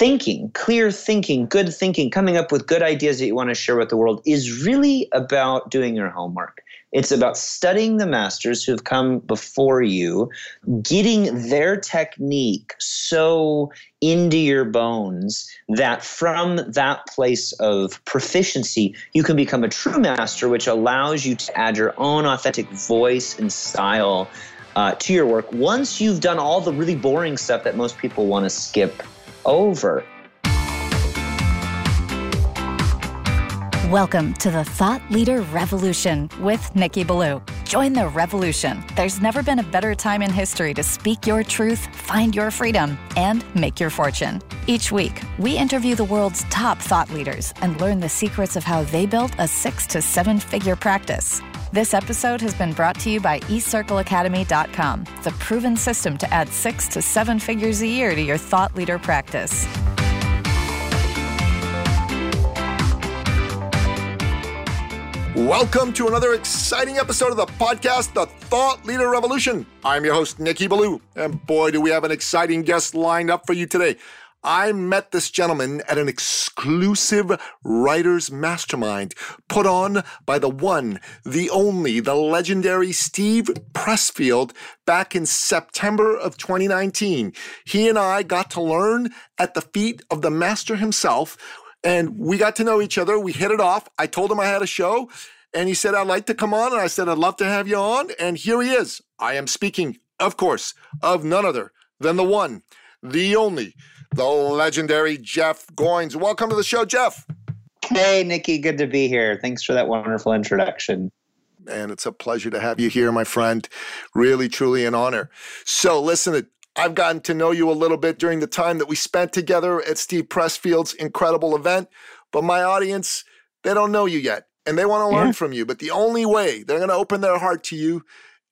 thinking, clear thinking, good thinking, coming up with good ideas that you want to share with the world is really about doing your homework. It's about studying the masters who have come before you, getting their technique so into your bones that from that place of proficiency, you can become a true master, which allows you to add your own authentic voice and style uh, to your work once you've done all the really boring stuff that most people want to skip over. Welcome to the Thought Leader Revolution with Nikki Ballou. Join the revolution. There's never been a better time in history to speak your truth, find your freedom, and make your fortune. Each week, we interview the world's top thought leaders and learn the secrets of how they built a six to seven figure practice. This episode has been brought to you by eCircleAcademy.com, the proven system to add six to seven figures a year to your thought leader practice. Welcome to another exciting episode of the podcast, The Thought Leader Revolution. I'm your host, Nikki Ballou, and boy, do we have an exciting guest lined up for you today. I met this gentleman at an exclusive writer's mastermind put on by the one, the only, the legendary Steve Pressfield back in September of 2019. He and I got to learn at the feet of the master himself and we got to know each other. We hit it off. I told him I had a show, and he said, I'd like to come on. And I said, I'd love to have you on. And here he is. I am speaking, of course, of none other than the one, the only, the legendary Jeff Goins. Welcome to the show, Jeff. Hey, Nikki. Good to be here. Thanks for that wonderful introduction. And it's a pleasure to have you here, my friend. Really, truly an honor. So, listen, I've gotten to know you a little bit during the time that we spent together at Steve Pressfield's incredible event, but my audience, they don't know you yet and they want to learn yeah. from you. But the only way they're going to open their heart to you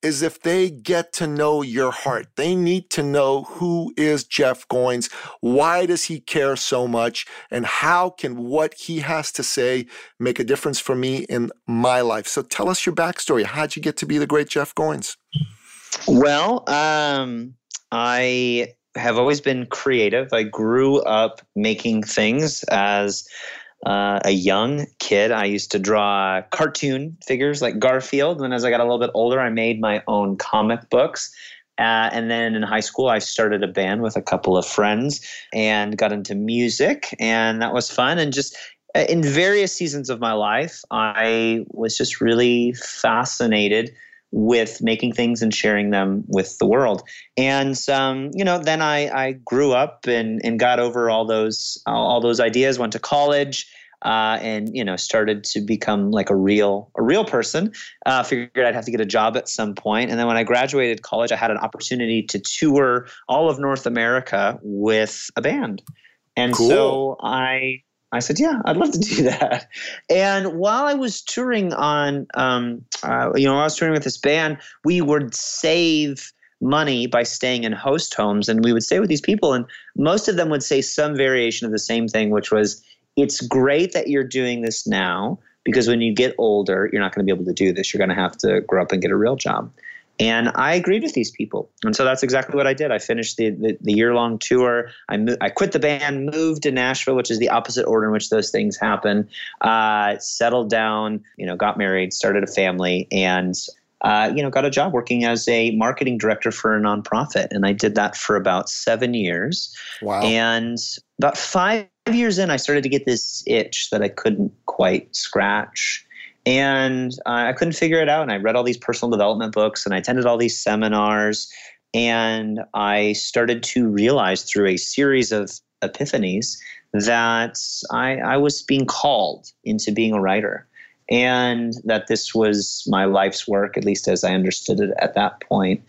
is if they get to know your heart. They need to know who is Jeff Goins, why does he care so much, and how can what he has to say make a difference for me in my life. So tell us your backstory. How'd you get to be the great Jeff Goins? Well, um, I have always been creative. I grew up making things as uh, a young kid. I used to draw cartoon figures like Garfield. And as I got a little bit older, I made my own comic books. Uh, and then in high school, I started a band with a couple of friends and got into music, and that was fun. And just uh, in various seasons of my life, I was just really fascinated with making things and sharing them with the world. And um, you know, then I, I grew up and, and got over all those all those ideas. Went to college. Uh, and you know started to become like a real a real person uh, figured i'd have to get a job at some point and then when i graduated college i had an opportunity to tour all of north america with a band and cool. so i I said, "Yeah, I'd love to do that." And while I was touring on, um, uh, you know, I was touring with this band, we would save money by staying in host homes, and we would stay with these people, and most of them would say some variation of the same thing, which was, "It's great that you're doing this now." Because when you get older, you're not going to be able to do this. You're going to have to grow up and get a real job. And I agreed with these people. And so that's exactly what I did. I finished the, the, the year long tour. I, mo- I quit the band, moved to Nashville, which is the opposite order in which those things happen, uh, settled down, you know, got married, started a family, and uh, you know, got a job working as a marketing director for a nonprofit. And I did that for about seven years. Wow. And about five years in, I started to get this itch that I couldn't quite scratch and uh, I couldn't figure it out. And I read all these personal development books and I attended all these seminars. And I started to realize through a series of epiphanies that I, I was being called into being a writer and that this was my life's work, at least as I understood it at that point.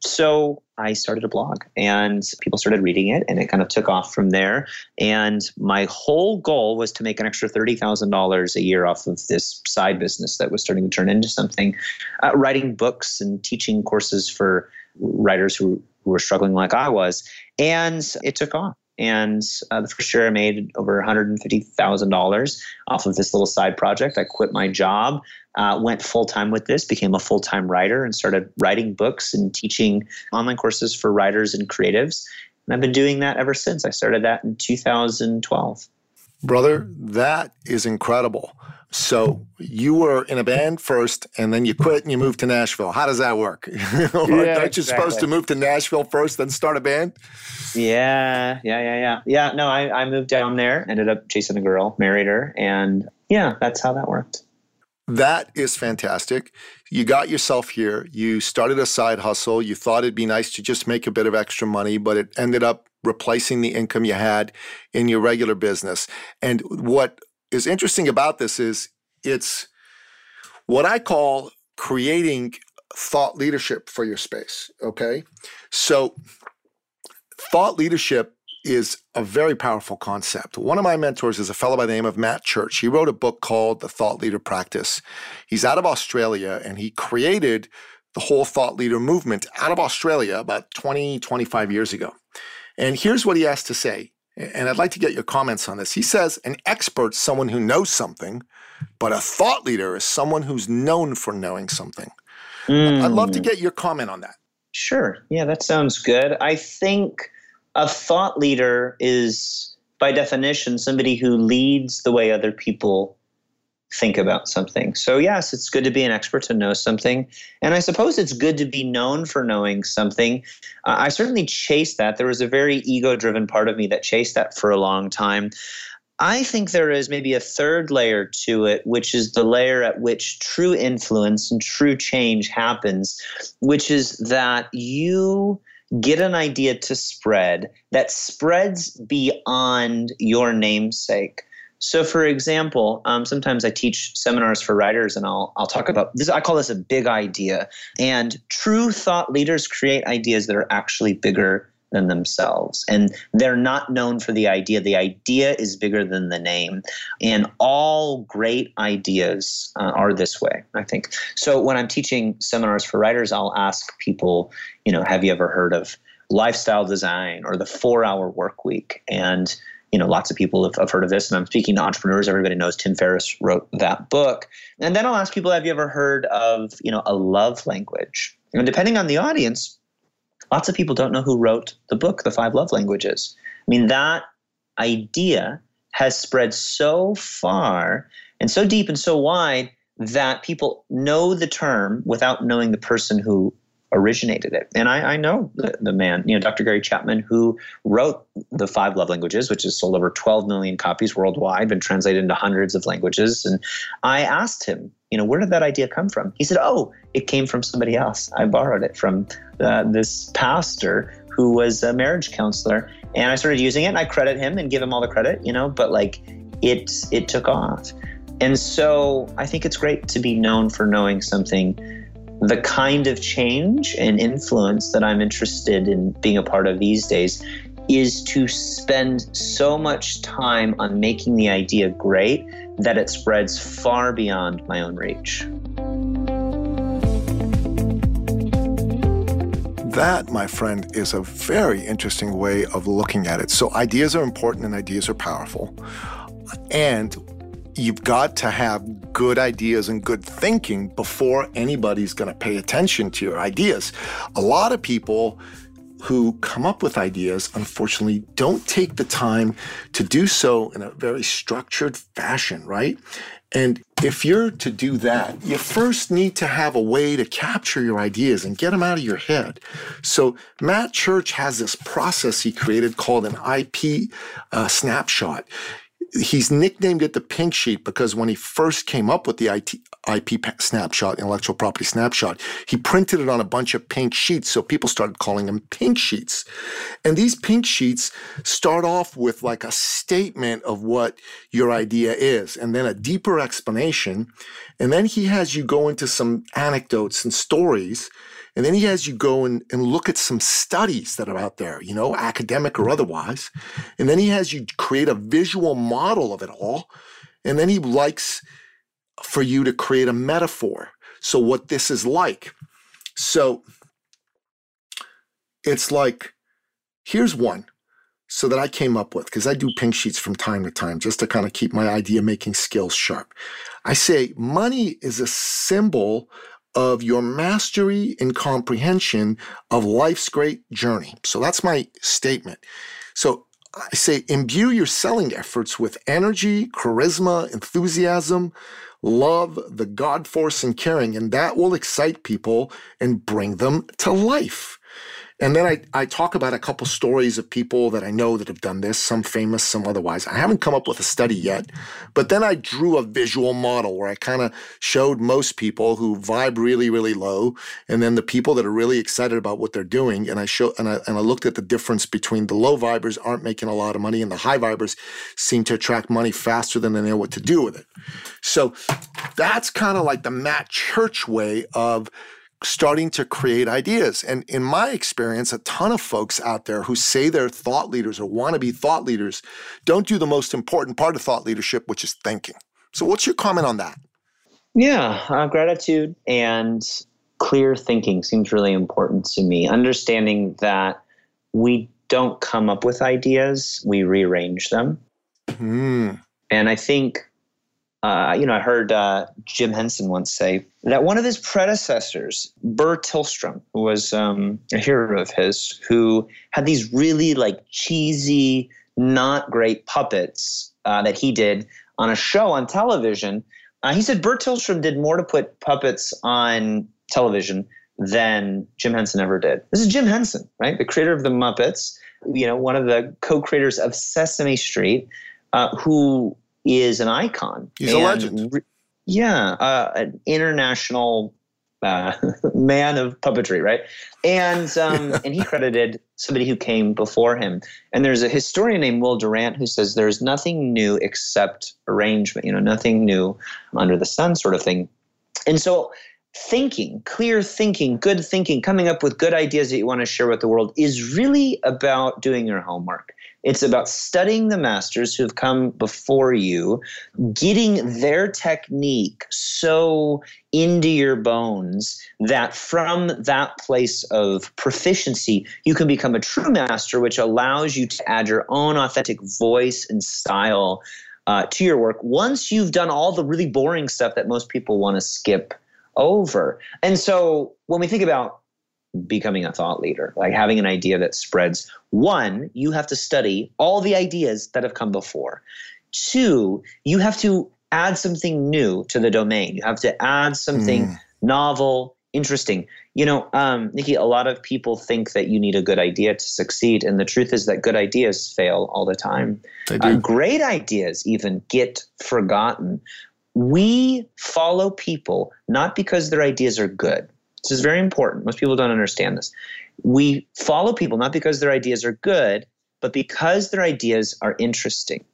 So I started a blog and people started reading it, and it kind of took off from there. And my whole goal was to make an extra $30,000 a year off of this side business that was starting to turn into something, uh, writing books and teaching courses for writers who, who were struggling like I was. And it took off. And uh, the first year I made over $150,000 off of this little side project. I quit my job, uh, went full time with this, became a full time writer, and started writing books and teaching online courses for writers and creatives. And I've been doing that ever since. I started that in 2012. Brother, that is incredible. So you were in a band first, and then you quit and you moved to Nashville. How does that work? yeah, Aren't you exactly. supposed to move to Nashville first, then start a band? Yeah, yeah, yeah, yeah. Yeah, no, I, I moved down there, ended up chasing a girl, married her, and yeah, that's how that worked. That is fantastic. You got yourself here. You started a side hustle. You thought it'd be nice to just make a bit of extra money, but it ended up replacing the income you had in your regular business. And what is interesting about this is it's what I call creating thought leadership for your space. Okay. So, thought leadership is a very powerful concept. One of my mentors is a fellow by the name of Matt Church. He wrote a book called The Thought Leader Practice. He's out of Australia and he created the whole thought leader movement out of Australia about 20, 25 years ago. And here's what he has to say. And I'd like to get your comments on this. He says an expert is someone who knows something, but a thought leader is someone who's known for knowing something. Mm. I'd love to get your comment on that. Sure. Yeah, that sounds good. I think a thought leader is, by definition, somebody who leads the way other people think about something. So, yes, it's good to be an expert to know something. And I suppose it's good to be known for knowing something. Uh, I certainly chased that. There was a very ego driven part of me that chased that for a long time. I think there is maybe a third layer to it, which is the layer at which true influence and true change happens, which is that you get an idea to spread that spreads beyond your namesake. So, for example, um, sometimes I teach seminars for writers, and I'll I'll talk about this. I call this a big idea. And true thought leaders create ideas that are actually bigger than themselves, and they're not known for the idea. The idea is bigger than the name, and all great ideas uh, are this way. I think. So, when I'm teaching seminars for writers, I'll ask people, you know, have you ever heard of lifestyle design or the four-hour work week? And you know, lots of people have, have, heard of this, and I'm speaking to entrepreneurs. Everybody knows Tim Ferriss wrote that book. And then I'll ask people, have you ever heard of, you know, a love language? And depending on the audience, lots of people don't know who wrote the book, The Five Love Languages. I mean, that idea has spread so far and so deep and so wide that people know the term without knowing the person who originated it. And I, I know the, the, man, you know, Dr. Gary Chapman, who wrote the five love languages, which has sold over 12 million copies worldwide, been translated into hundreds of languages. And I asked him, you know, where did that idea come from? He said, oh, it came from somebody else. I borrowed it from uh, this pastor who was a marriage counselor. And I started using it and I credit him and give him all the credit, you know, but like it, it took off. And so I think it's great to be known for knowing something the kind of change and influence that I'm interested in being a part of these days is to spend so much time on making the idea great that it spreads far beyond my own reach. That, my friend, is a very interesting way of looking at it. So, ideas are important and ideas are powerful. And you've got to have good ideas and good thinking before anybody's going to pay attention to your ideas. A lot of people who come up with ideas, unfortunately, don't take the time to do so in a very structured fashion, right? And if you're to do that, you first need to have a way to capture your ideas and get them out of your head. So Matt Church has this process he created called an IP uh, snapshot he's nicknamed it the pink sheet because when he first came up with the IT, IP snapshot, intellectual property snapshot, he printed it on a bunch of pink sheets. So people started calling them pink sheets. And these pink sheets start off with like a statement of what your idea is, and then a deeper explanation. And then he has you go into some anecdotes and stories and then he has you go and, and look at some studies that are out there, you know, academic or otherwise. And then he has you create a visual model of it all. And then he likes for you to create a metaphor. So, what this is like. So, it's like, here's one so that I came up with, because I do pink sheets from time to time just to kind of keep my idea making skills sharp. I say money is a symbol of your mastery and comprehension of life's great journey. So that's my statement. So I say imbue your selling efforts with energy, charisma, enthusiasm, love, the God force, and caring, and that will excite people and bring them to life. And then I, I talk about a couple stories of people that I know that have done this, some famous, some otherwise. I haven't come up with a study yet, but then I drew a visual model where I kind of showed most people who vibe really, really low, and then the people that are really excited about what they're doing. And I show and I and I looked at the difference between the low vibers aren't making a lot of money and the high vibers seem to attract money faster than they know what to do with it. So that's kind of like the Matt Church way of starting to create ideas. And in my experience, a ton of folks out there who say they're thought leaders or want to be thought leaders don't do the most important part of thought leadership, which is thinking. So, what's your comment on that? Yeah, uh, gratitude and clear thinking seems really important to me. Understanding that we don't come up with ideas, we rearrange them. Mm. And I think uh, you know, I heard uh, Jim Henson once say that one of his predecessors, Burr Tillstrom, who was um, a hero of his, who had these really like cheesy, not great puppets uh, that he did on a show on television. Uh, he said Burr Tillstrom did more to put puppets on television than Jim Henson ever did. This is Jim Henson, right? The creator of the Muppets, you know, one of the co-creators of Sesame Street, uh, who is an icon. He's and, a legend. Yeah, uh, an international uh, man of puppetry, right? And um, and he credited somebody who came before him. And there's a historian named Will Durant who says there's nothing new except arrangement. You know, nothing new under the sun, sort of thing. And so thinking, clear thinking, good thinking, coming up with good ideas that you want to share with the world is really about doing your homework. It's about studying the masters who've come before you, getting their technique so into your bones that from that place of proficiency, you can become a true master, which allows you to add your own authentic voice and style uh, to your work once you've done all the really boring stuff that most people want to skip over. And so when we think about becoming a thought leader, like having an idea that spreads. One, you have to study all the ideas that have come before. Two, you have to add something new to the domain. You have to add something mm. novel, interesting. You know, um, Nikki, a lot of people think that you need a good idea to succeed. And the truth is that good ideas fail all the time. Uh, great ideas even get forgotten. We follow people not because their ideas are good this is very important. Most people don't understand this. We follow people not because their ideas are good, but because their ideas are interesting.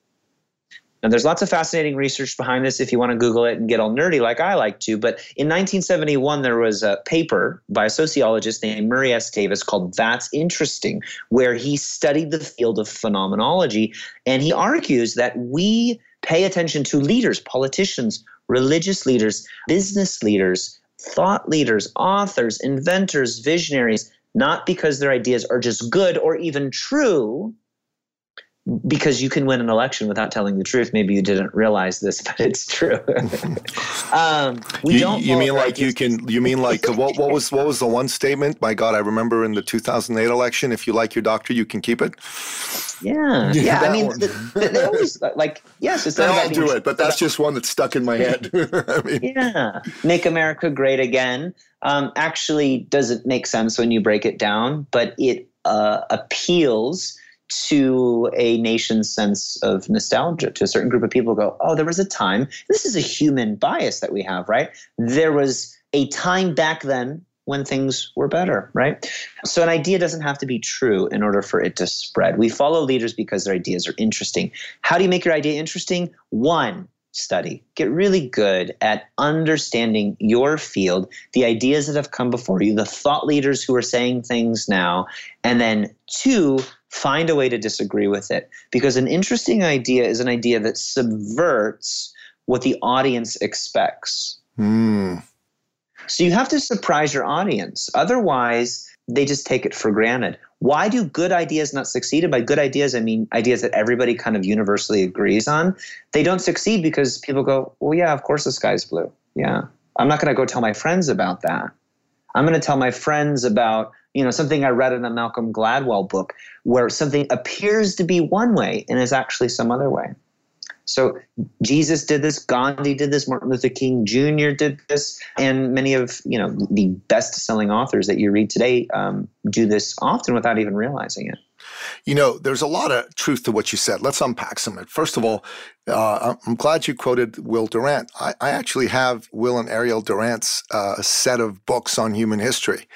Now, there's lots of fascinating research behind this if you want to Google it and get all nerdy like I like to. But in 1971, there was a paper by a sociologist named Murray S. Davis called That's Interesting, where he studied the field of phenomenology. And he argues that we pay attention to leaders, politicians, religious leaders, business leaders, thought leaders, authors, inventors, visionaries, not because their ideas are just good or even true, because you can win an election without telling the truth. Maybe you didn't realize this, but it's true. um, we you, don't. You mean like you can? You mean like what? What was what was the one statement? My God, I remember in the 2008 election, if you like your doctor, you can keep it. Yeah, yeah. yeah I mean, the, the, they always like yes, it's not I'll do it, but that's just one that's stuck in my head. I mean. Yeah, make America great again. Um, actually, doesn't make sense when you break it down, but it uh, appeals to a nation's sense of nostalgia. To a certain group of people go oh there was a time this is a human bias that we have right? There was a time back then when things were better right? So an idea doesn't have to be true in order for it to spread. We follow leaders because their ideas are interesting. How do you make your idea interesting? One study. Get really good at understanding your field, the ideas that have come before you, the thought leaders who are saying things now, and then two, find a way to disagree with it. Because an interesting idea is an idea that subverts what the audience expects. Mm. So you have to surprise your audience. Otherwise, they just take it for granted. Why do good ideas not succeed? And by good ideas, I mean ideas that everybody kind of universally agrees on. They don't succeed because people go, well, yeah, of course the sky's blue. Yeah. I'm not going to go tell my friends about that. I'm going to tell my friends about you know something I read in a Malcolm Gladwell book where something appears to be one way and is actually some other way. So Jesus did this, Gandhi did this, Martin Luther King Jr. did this, and many of you know the best-selling authors that you read today um, do this often without even realizing it. You know, there's a lot of truth to what you said. Let's unpack some of it. First of all, uh, I'm glad you quoted Will Durant. I, I, actually have Will and Ariel Durant's uh, set of books on human history.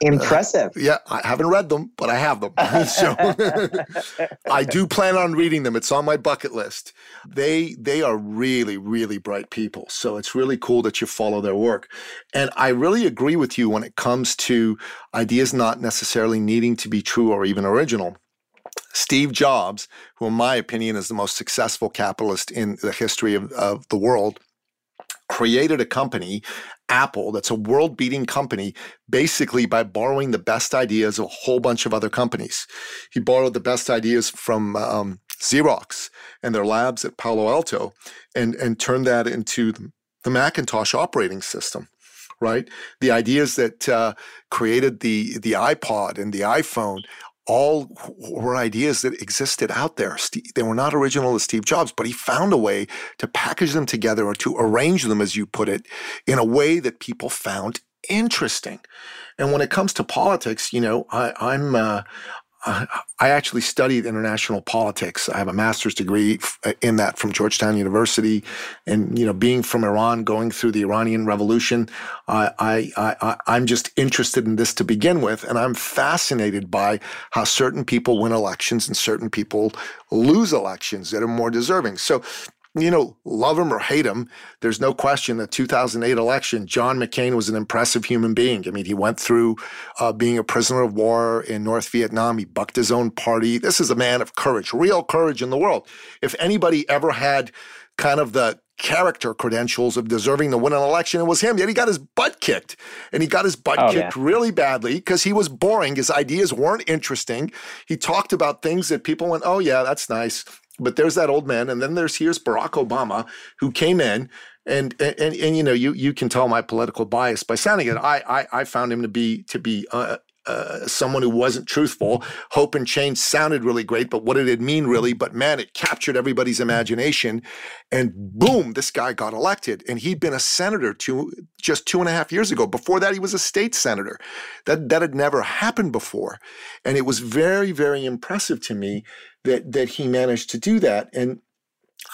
Impressive. Uh, yeah, I haven't read them, but I have them. so I do plan on reading them. It's on my bucket list. They they are really really bright people. So it's really cool that you follow their work. And I really agree with you when it comes to ideas not necessarily needing to be true or even original. Steve Jobs, who in my opinion is the most successful capitalist in the history of, of the world, created a company, Apple, that's a world beating company, basically by borrowing the best ideas of a whole bunch of other companies. He borrowed the best ideas from um, Xerox and their labs at Palo Alto and, and turned that into the Macintosh operating system right? The ideas that uh, created the the iPod and the iPhone all were ideas that existed out there. They were not original to Steve Jobs, but he found a way to package them together or to arrange them, as you put it, in a way that people found interesting. And when it comes to politics, you know, I, am uh, I actually studied international politics. I have a master's degree uh, in that from Georgetown University, and you know, being from Iran, going through the Iranian Revolution, I, I, I, I'm just interested in this to begin with, and I'm fascinated by how certain people win elections and certain people lose elections that are more deserving. So you know, love him or hate him, there's no question the 2008 election, John McCain was an impressive human being. I mean, he went through uh, being a prisoner of war in North Vietnam. He bucked his own party. This is a man of courage, real courage in the world. If anybody ever had kind of the character credentials of deserving to win an election. It was him. Yet he got his butt kicked. And he got his butt oh, kicked yeah. really badly because he was boring. His ideas weren't interesting. He talked about things that people went, oh, yeah, that's nice. But there's that old man, and then there's here's Barack Obama who came in, and and and, and you know you you can tell my political bias by sounding it. I I, I found him to be to be uh, uh, someone who wasn't truthful. Hope and change sounded really great, but what did it mean really? But man, it captured everybody's imagination. And boom, this guy got elected. And he'd been a senator two, just two and a half years ago. Before that, he was a state senator. That, that had never happened before. And it was very, very impressive to me that, that he managed to do that. And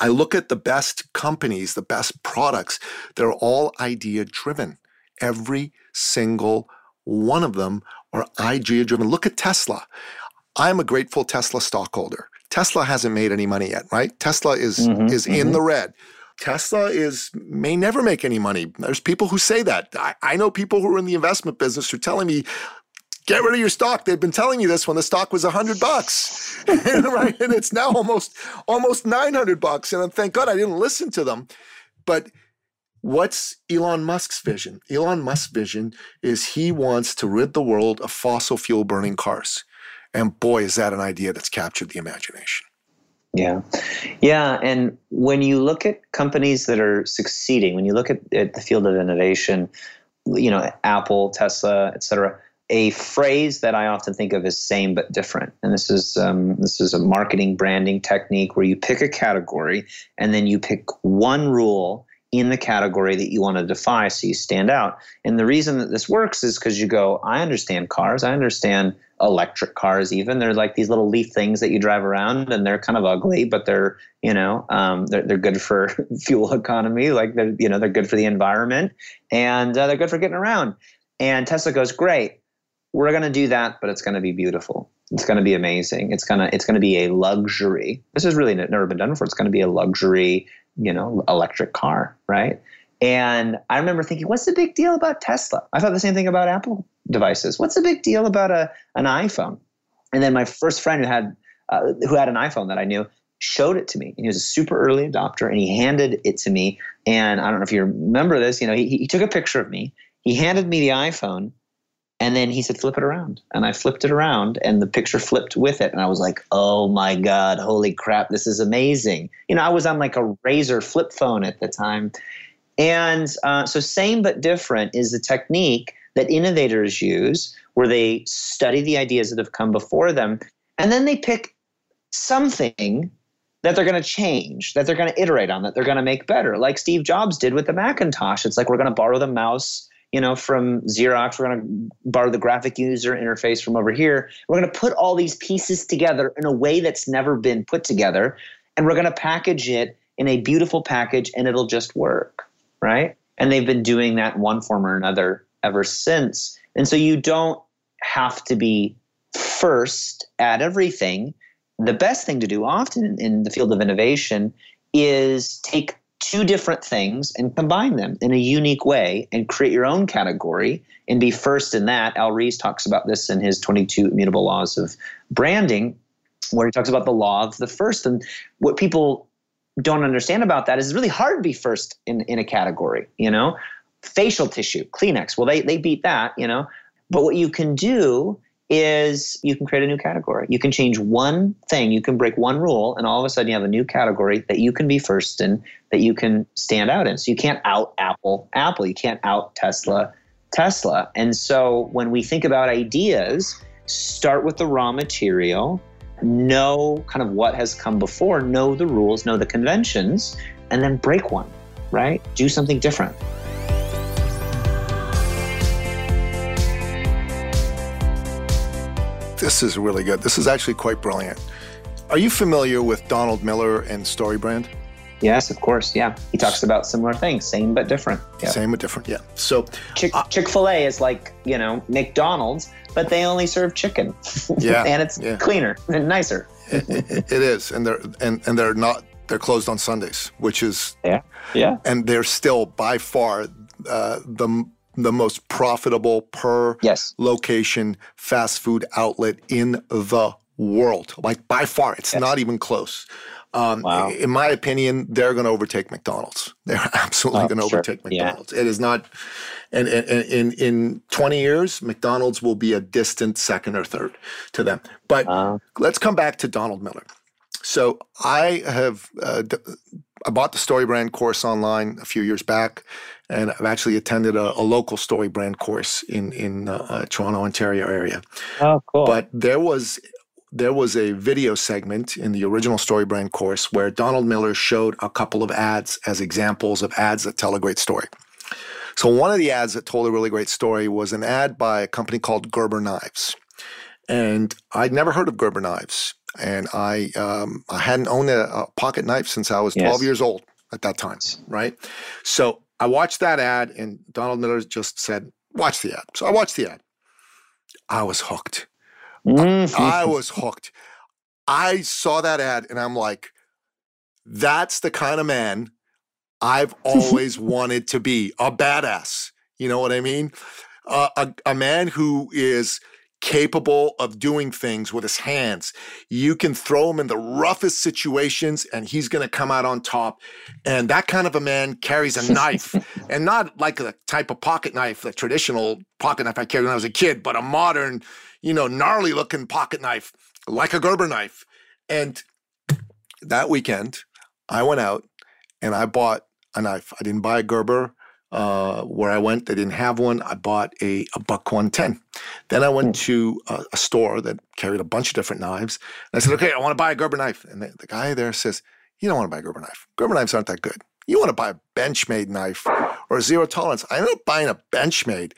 I look at the best companies, the best products, they're all idea driven. Every single one of them are idea driven. Look at Tesla. I'm a grateful Tesla stockholder. Tesla hasn't made any money yet, right? Tesla is mm-hmm, is mm-hmm. in the red. Tesla is may never make any money. There's people who say that. I, I know people who are in the investment business who are telling me, get rid of your stock. They've been telling you this when the stock was a hundred bucks, right? And it's now almost almost nine hundred bucks. And uh, thank God I didn't listen to them. But What's Elon Musk's vision? Elon Musk's vision is he wants to rid the world of fossil fuel burning cars. And boy, is that an idea that's captured the imagination. Yeah. Yeah. And when you look at companies that are succeeding, when you look at, at the field of innovation, you know, Apple, Tesla, et cetera, a phrase that I often think of as same but different. And this is um, this is a marketing branding technique where you pick a category and then you pick one rule in the category that you want to defy so you stand out. And the reason that this works is because you go, I understand cars, I understand electric cars even. They're like these little leaf things that you drive around and they're kind of ugly, but they're, you know, um, they're, they're good for fuel economy. Like they're, you know, they're good for the environment and uh, they're good for getting around. And Tesla goes, great, we're going to do that, but it's going to be beautiful. It's going to be amazing. It's going to, it's going to be a luxury. This has really never been done before. It's going to be a luxury you know, electric car, right? And I remember thinking, what's the big deal about Tesla? I thought the same thing about Apple devices. What's the big deal about a an iPhone? And then my first friend who had uh, who had an iPhone that I knew showed it to me. And he was a super early adopter, and he handed it to me. And I don't know if you remember this. You know, he, he took a picture of me. He handed me the iPhone, and then he said, flip it around. And I flipped it around and the picture flipped with it. And I was like, oh my God, holy crap, this is amazing. You know, I was on like a razor flip phone at the time. And uh, so, same but different is the technique that innovators use where they study the ideas that have come before them and then they pick something that they're going to change, that they're going to iterate on, that they're going to make better, like Steve Jobs did with the Macintosh. It's like we're going to borrow the mouse, you know, from Xerox. We're going to borrow the graphic user interface from over here. We're going to put all these pieces together in a way that's never been put together, and we're going to package it in a beautiful package, and it'll just work, right? And they've been doing that one form or another ever since. And so you don't have to be first at everything the best thing to do often in the field of innovation is take two different things and combine them in a unique way and create your own category and be first in that. Al Ries talks about this in his 22 immutable laws of branding, where he talks about the law of the first. And what people don't understand about that is it's really hard to be first in, in a category, you know? Facial tissue, Kleenex, well, they, they beat that, you know? But what you can do is you can create a new category. You can change one thing, you can break one rule, and all of a sudden you have a new category that you can be first in, that you can stand out in. So you can't out Apple Apple, you can't out Tesla Tesla. And so when we think about ideas, start with the raw material, know kind of what has come before, know the rules, know the conventions, and then break one, right? Do something different. This is really good. This is actually quite brilliant. Are you familiar with Donald Miller and StoryBrand? Yes, of course. Yeah, he talks about similar things, same but different. Yeah. Same but different. Yeah. So Chick uh, Fil A is like you know McDonald's, but they only serve chicken. Yeah. and it's yeah. cleaner and nicer. it, it is, and they're and and they're not. They're closed on Sundays, which is yeah, yeah. And they're still by far uh, the the most profitable per yes. location fast food outlet in the world. Like by far, it's yes. not even close. Um, wow. In my opinion, they're going to overtake McDonald's. They're absolutely oh, going to sure. overtake McDonald's. Yeah. It is not, and, and, and, in in 20 years, McDonald's will be a distant second or third to them. But uh, let's come back to Donald Miller. So I have uh, I bought the StoryBrand course online a few years back, and I've actually attended a, a local StoryBrand course in in uh, uh, Toronto, Ontario area. Oh, cool! But there was there was a video segment in the original StoryBrand course where Donald Miller showed a couple of ads as examples of ads that tell a great story. So one of the ads that told a really great story was an ad by a company called Gerber Knives, and I'd never heard of Gerber Knives and I um, I hadn't owned a, a, pocket knife since I was 12 yes. years old at that time, right? So I watched that ad, and Donald Miller just said, "Watch the ad." So I watched the ad. I was hooked. Mm-hmm. I, I was hooked. I saw that ad, and I'm like, "That's the kind of man I've always wanted to be. A badass." You know what I mean? Uh, a, a man who is capable of doing things with his hands. You can throw him in the roughest situations and he's going to come out on top. And that kind of a man carries a knife and not like the type of pocket knife, the traditional pocket knife I carried when I was a kid, but a modern, you know, gnarly looking pocket knife like a Gerber knife. And that weekend, I went out and I bought a knife. I didn't buy a Gerber. Uh, where I went, they didn't have one. I bought a, a Buck 110. Then I went hmm. to a, a, store that carried a bunch of different knives. And I said, okay, I want to buy a Gerber knife. And the, the guy there says, you don't want to buy a Gerber knife. Gerber knives aren't that good. You want to buy a Benchmade knife or a zero tolerance. I ended up buying a Benchmade.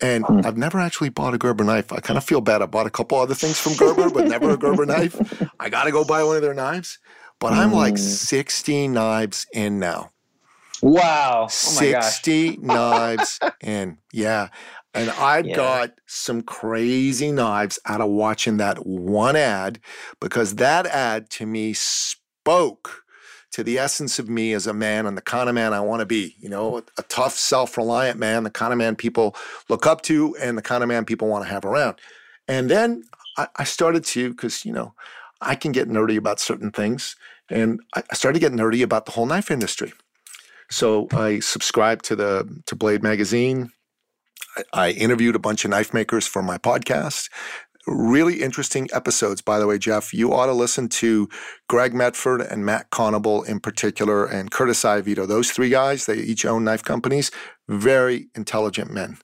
And hmm. I've never actually bought a Gerber knife. I kind of feel bad. I bought a couple other things from Gerber, but never a Gerber knife. I got to go buy one of their knives. But I'm like hmm. 60 knives in now. Wow. Oh 60 knives in. Yeah. And I yeah. got some crazy knives out of watching that one ad because that ad to me spoke to the essence of me as a man and the kind of man I want to be. You know, a tough, self reliant man, the kind of man people look up to and the kind of man people want to have around. And then I, I started to, because, you know, I can get nerdy about certain things. And I started to get nerdy about the whole knife industry. So I subscribed to the to Blade magazine. I, interviewed a bunch of knife makers for my podcast. really interesting episodes, by the way, Jeff. You ought to listen to Greg Medford and Matt Conable in particular, and Curtis Iovito. Those three guys, they each own knife companies, very intelligent men.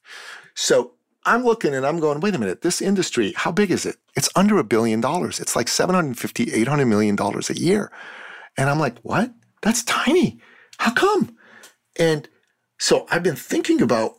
So I'm looking and I'm going, wait a minute, this industry, how big is it? It's under a billion dollars. It's like 750, 800 million dollars a year. And I'm like, what? That's tiny. How come? And so I've been thinking about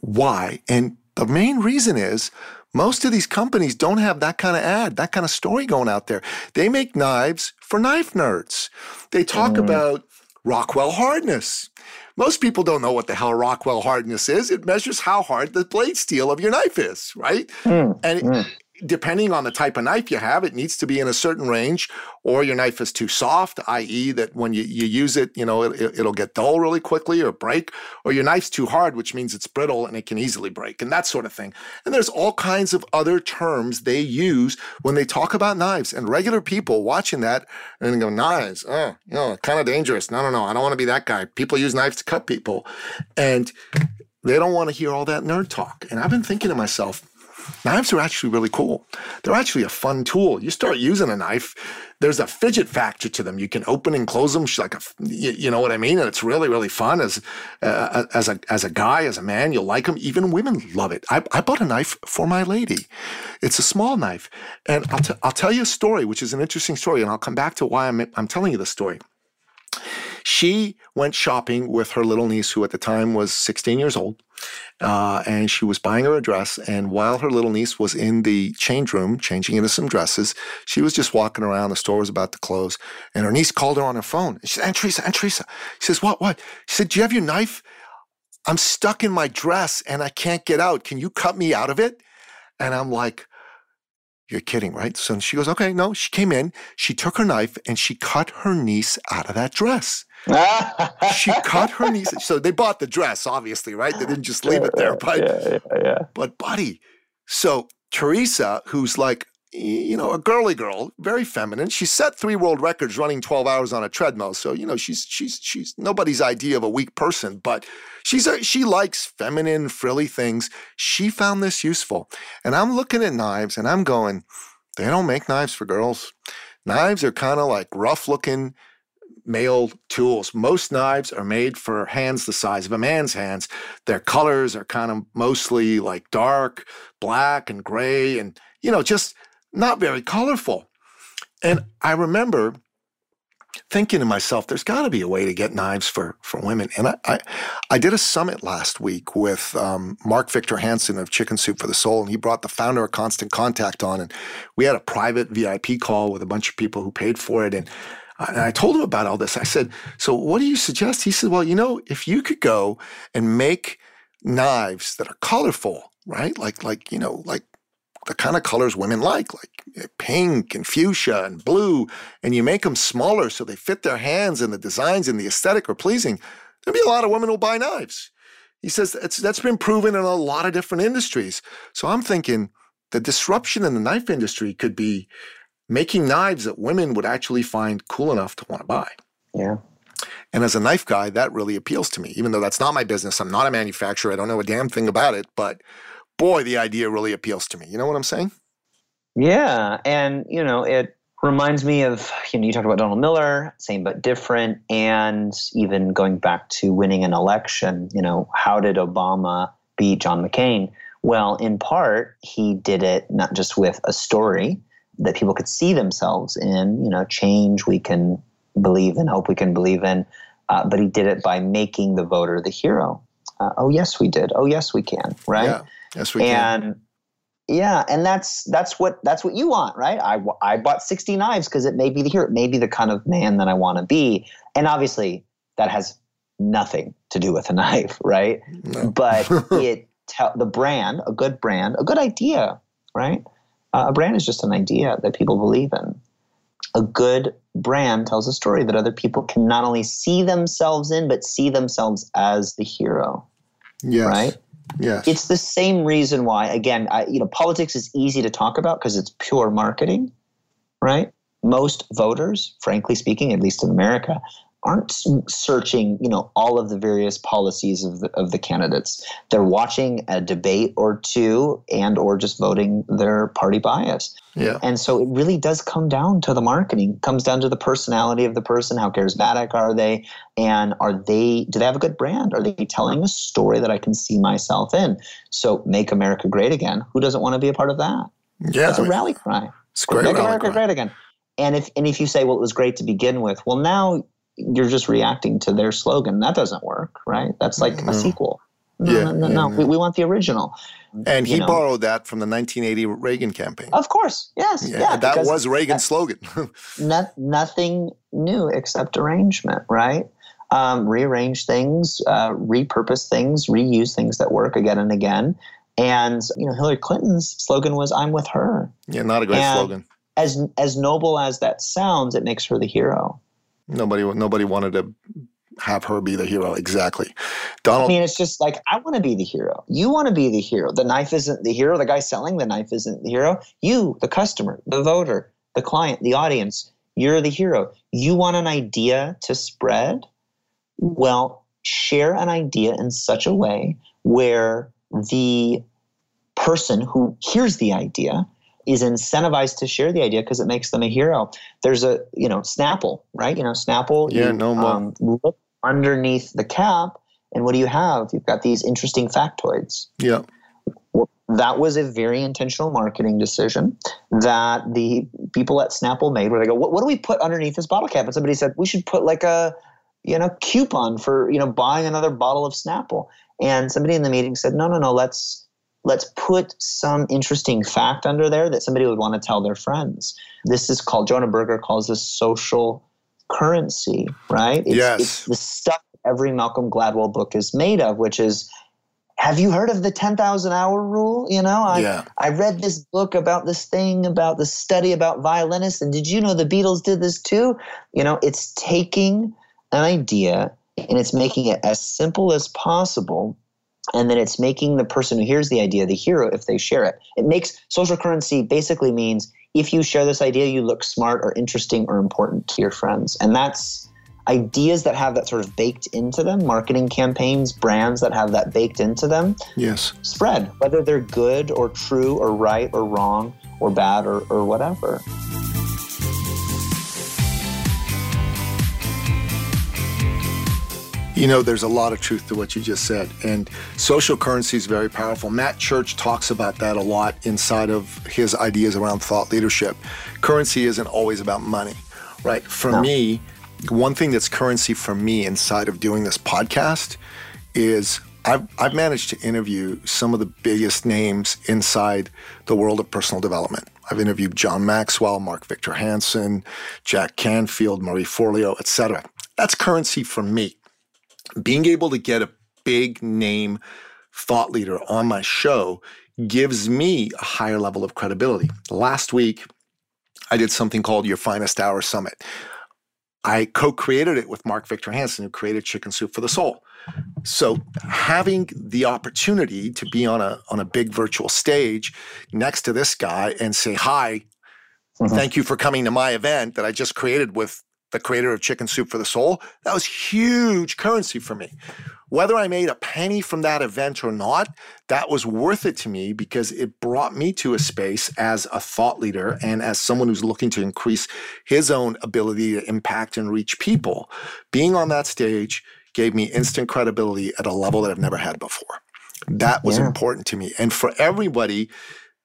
why. And the main reason is most of these companies don't have that kind of ad, that kind of story going out there. They make knives for knife nerds. They talk mm. about Rockwell hardness. Most people don't know what the hell Rockwell hardness is. It measures how hard the blade steel of your knife is, right? Mm. And it, mm depending on the type of knife you have, it needs to be in a certain range, or your knife is too soft, i.e., that when you, you use it, you know, it, will get dull really quickly or break, or your knife's too hard, which means it's brittle and it can easily break, and that sort of thing. And there's all kinds of other terms they use when they talk about knives, and regular people watching that and go, knives, oh, you know, kind of dangerous. No, no, no, I don't want to be that guy. People use knives to cut people. And they don't want to hear all that nerd talk. And I've been thinking to myself, Knives are actually really cool. They're actually a fun tool. You start using a knife, there's a fidget factor to them. You can open and close them like a, you know what I mean? And it's really, really fun as, uh, as a, as a guy, as a man, you'll like them. Even women love it. I, I bought a knife for my lady. It's a small knife. And I'll, t- I'll tell you a story, which is an interesting story. And I'll come back to why I'm, I'm telling you the story. She went shopping with her little niece, who at the time was 16 years old, uh, and she was buying her a dress. And while her little niece was in the change room changing into some dresses, she was just walking around. The store was about to close, and her niece called her on her phone. And she said, "Aunt Teresa, Aunt Teresa." She says, "What? What?" She said, "Do you have your knife? I'm stuck in my dress and I can't get out. Can you cut me out of it?" And I'm like, you're kidding, right? So she goes, okay, no. She came in, she took her knife and she cut her niece out of that dress. She cut her niece. So they bought the dress, obviously, right? They didn't just leave it there. But, yeah, yeah, yeah. but buddy, so Teresa, who's like you know, a girly girl, very feminine. She set three world records running 12 hours on a treadmill. So, you know, she's she's she's nobody's idea of a weak person, but she's a, she likes feminine, frilly things. She found this useful. And I'm looking at knives and I'm going, they don't make knives for girls. Knives are kind of like rough-looking male tools. Most knives are made for hands the size of a man's hands. Their colors are kind of mostly like dark, black and gray and you know, just not very colorful. And I remember thinking to myself, there's got to be a way to get knives for, for women. And I, I, I did a summit last week with um, Mark Victor Hansen of Chicken Soup for the Soul, and he brought the founder of Constant Contact on. And we had a private VIP call with a bunch of people who paid for it. And, and I told him about all this. I said, So what do you suggest? He said, Well, you know, if you could go and make knives that are colorful, right? Like, like, you know, like the kind of colors women like, like pink and fuchsia and blue, and you make them smaller so they fit their hands and the designs and the aesthetic are pleasing, there'll be a lot of women who'll buy knives. He says that's been proven in a lot of different industries. So I'm thinking the disruption in the knife industry could be making knives that women would actually find cool enough to want to buy. Yeah. And as a knife guy, that really appeals to me, even though that's not my business. I'm not a manufacturer. I don't know a damn thing about it, but boy, the idea really appeals to me. You know what I'm saying? Yeah. And, you know, it reminds me of, you know, you talked about Donald Miller, same but different. And even going back to winning an election, you know, how did Obama beat John McCain? Well, in part, he did it not just with a story that people could see themselves in, you know, change we can believe in, hope we can believe in, uh, but he did it by making the voter the hero. Uh, oh, yes, we did. Oh, yes, we can, right? Yeah. Yes, we can. and, can. Yeah, and that's that's what that's what you want, right? I, I bought 60 knives because it may be the hero. It made me the kind of man that I want to be. And obviously, that has nothing to do with a knife, right? No. But it tell the brand, a good brand, a good idea, right? Uh, a brand is just an idea that people believe in. A good brand tells a story that other people can not only see themselves in, but see themselves as the hero. Yes. Right? Yes. It's the same reason why, again, I, you know, politics is easy to talk about because it's pure marketing, right? Most voters, frankly speaking, at least in America, aren't searching, you know, all of the various policies of the, of the candidates. They're watching a debate or two and or just voting their party bias. Yeah. And so it really does come down to the marketing, it comes down to the personality of the person, how charismatic are they, and are they do they have a good brand? Are they telling a story that I can see myself in? So make America great again. Who doesn't want to be a part of that? Yeah. It's a rally cry. It's great. Make America great again. And if and if you say, well, it was great to begin with, well, now you're just reacting to their slogan. That doesn't work, right? That's like a sequel. No, Yeah, no, no, no. yeah. We, we want the original. And he know. borrowed that from the 1980 Reagan campaign. Of course, yes, yeah, yeah. that was Reagan's slogan. no, nothing new except arrangement, right? Um, rearrange things, uh, repurpose things, reuse things that work again and again. And you know, Hillary Clinton's slogan was "I'm with her." yeah, not a great And- slogan. As as noble as that sounds, it makes her the hero. Nobody, nobody wanted to have her be the hero. Exactly. Donald. I mean, it's just like I want to be the hero. You want to be the hero. The knife isn't the hero. The guy selling the knife isn't the hero. You, the customer, the voter, the client, the audience, you're the hero. You want an idea to spread? Well, share an idea in such a way where the person who hears the idea is incentivized to share the idea because it makes them a hero. There's a, you know, Snapple, right? You know, Snapple. Yeah, you, no more. Um, look underneath the cap, and what do you have? You've got these interesting factoids. yeah. Well, that was a very intentional marketing decision that the people at Snapple made where they go, what, what do we put underneath this bottle cap? And somebody said, we should put like a, you know, coupon for, you know, buying another bottle of Snapple. And somebody in the meeting said, no, no, no, let's, let's put some interesting fact under there that somebody would want to tell their friends. This is called, Jonah Berger calls this social currency, right? It's, Yes. It's the stuff every Malcolm Gladwell book is made of, which is, have you heard of the 10,000 hour rule? You know, I, Yeah. I read this book about this thing, about the study about violinists, and did you know the Beatles did this too? You know, it's taking an idea and it's making it as simple as possible. And then it's making the person who hears the idea the hero if they share it. It makes social currency basically means if you share this idea, you look smart or interesting or important to your friends. And that's ideas that have that sort of baked into them, marketing campaigns, brands that have that baked into them Yes. spread, whether they're good or true or right or wrong or bad or, or whatever. You know, there's a lot of truth to what you just said. And social currency is very powerful. Matt Church talks about that a lot inside of his ideas around thought leadership. Currency isn't always about money, right? For No. me, one thing that's currency for me inside of doing this podcast is I've, I've managed to interview some of the biggest names inside the world of personal development. I've interviewed John Maxwell, Mark Victor Hansen, Jack Canfield, Marie Forleo, etc. That's currency for me being able to get a big name thought leader on my show gives me a higher level of credibility. Last week, I did something called Your Finest Hour Summit. I co created it with Mark Victor Hansen, who created Chicken Soup for the Soul. So having the opportunity to be on a on a big virtual stage next to this guy and say hi, Mhm. thank you for coming to my event that I just created with the creator of Chicken Soup for the Soul, that was huge currency for me. Whether I made a penny from that event or not, that was worth it to me because it brought me to a space as a thought leader and as someone who's looking to increase his own ability to impact and reach people. Being on that stage gave me instant credibility at a level that I've never had before. That was Yeah. important to me. And for everybody,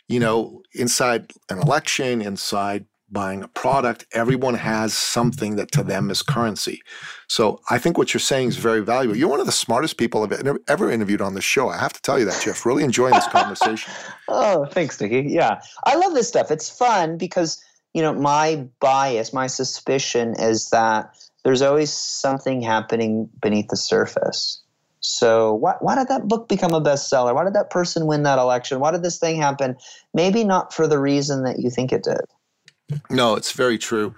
you know, inside an election, inside buying a product, everyone has something that to them is currency. So I think what you're saying is very valuable. You're one of the smartest people I've ever- interviewed on the show. I have to tell you that, Jeff. Really enjoying this conversation. Oh, thanks, Nikki. Yeah. I love this stuff. It's fun because, you know, my bias, my suspicion is that there's always something happening beneath the surface. So why, why did that book become a bestseller? Why did that person win that election? Why did this thing happen? Maybe not for the reason that you think it did. No, it's very true.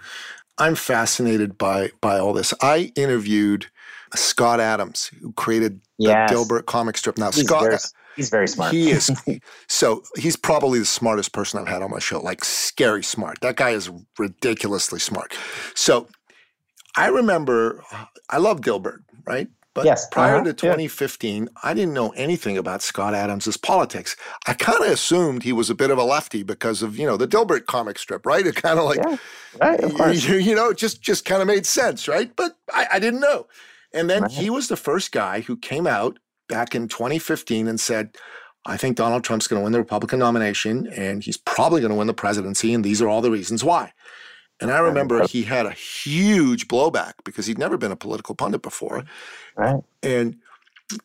I'm fascinated by by all this. I interviewed Scott Adams, who created Yes. the Dilbert comic strip. Now, He's Scott, very, he's very smart. He is. so he's probably the smartest person I've had on my show. Like scary smart. That guy is ridiculously smart. So I remember, I love Dilbert, right? But yes. prior uh-huh. to 2015, yeah. I didn't know anything about Scott Adams' politics. I kind of assumed he was a bit of a lefty because of, you know, the Dilbert comic strip, right? It kind of like, yeah. right, of course. You, you know, just just kind of made sense, right? But I, I didn't know. And then right. he was the first guy who came out back in 2015 and said, I think Donald Trump's going to win the Republican nomination and he's probably going to win the presidency. And these are all the reasons why. And I remember he had a huge blowback because he'd never been a political pundit before. Right. And